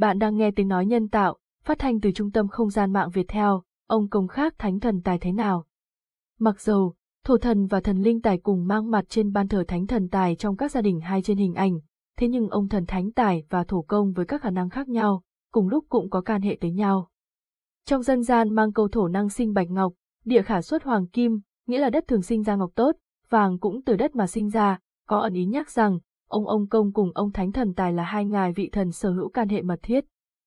Bạn đang nghe tiếng nói nhân tạo, phát thanh từ trung tâm không gian mạng Việt Theo, ông công khác thánh thần tài thế nào? Mặc dù thổ thần và thần linh tài cùng mang mặt trên ban thờ thánh thần tài trong các gia đình hay trên hình ảnh, thế nhưng ông thần thánh tài và thổ công với các khả năng khác nhau, cùng lúc cũng có can hệ tới nhau. Trong dân gian mang câu thổ năng sinh bạch ngọc, địa khả xuất hoàng kim, nghĩa là đất thường sinh ra ngọc tốt, vàng cũng từ đất mà sinh ra, có ẩn ý nhắc rằng, ông ông công cùng ông thánh thần tài là hai ngài vị thần sở hữu can hệ mật thiết.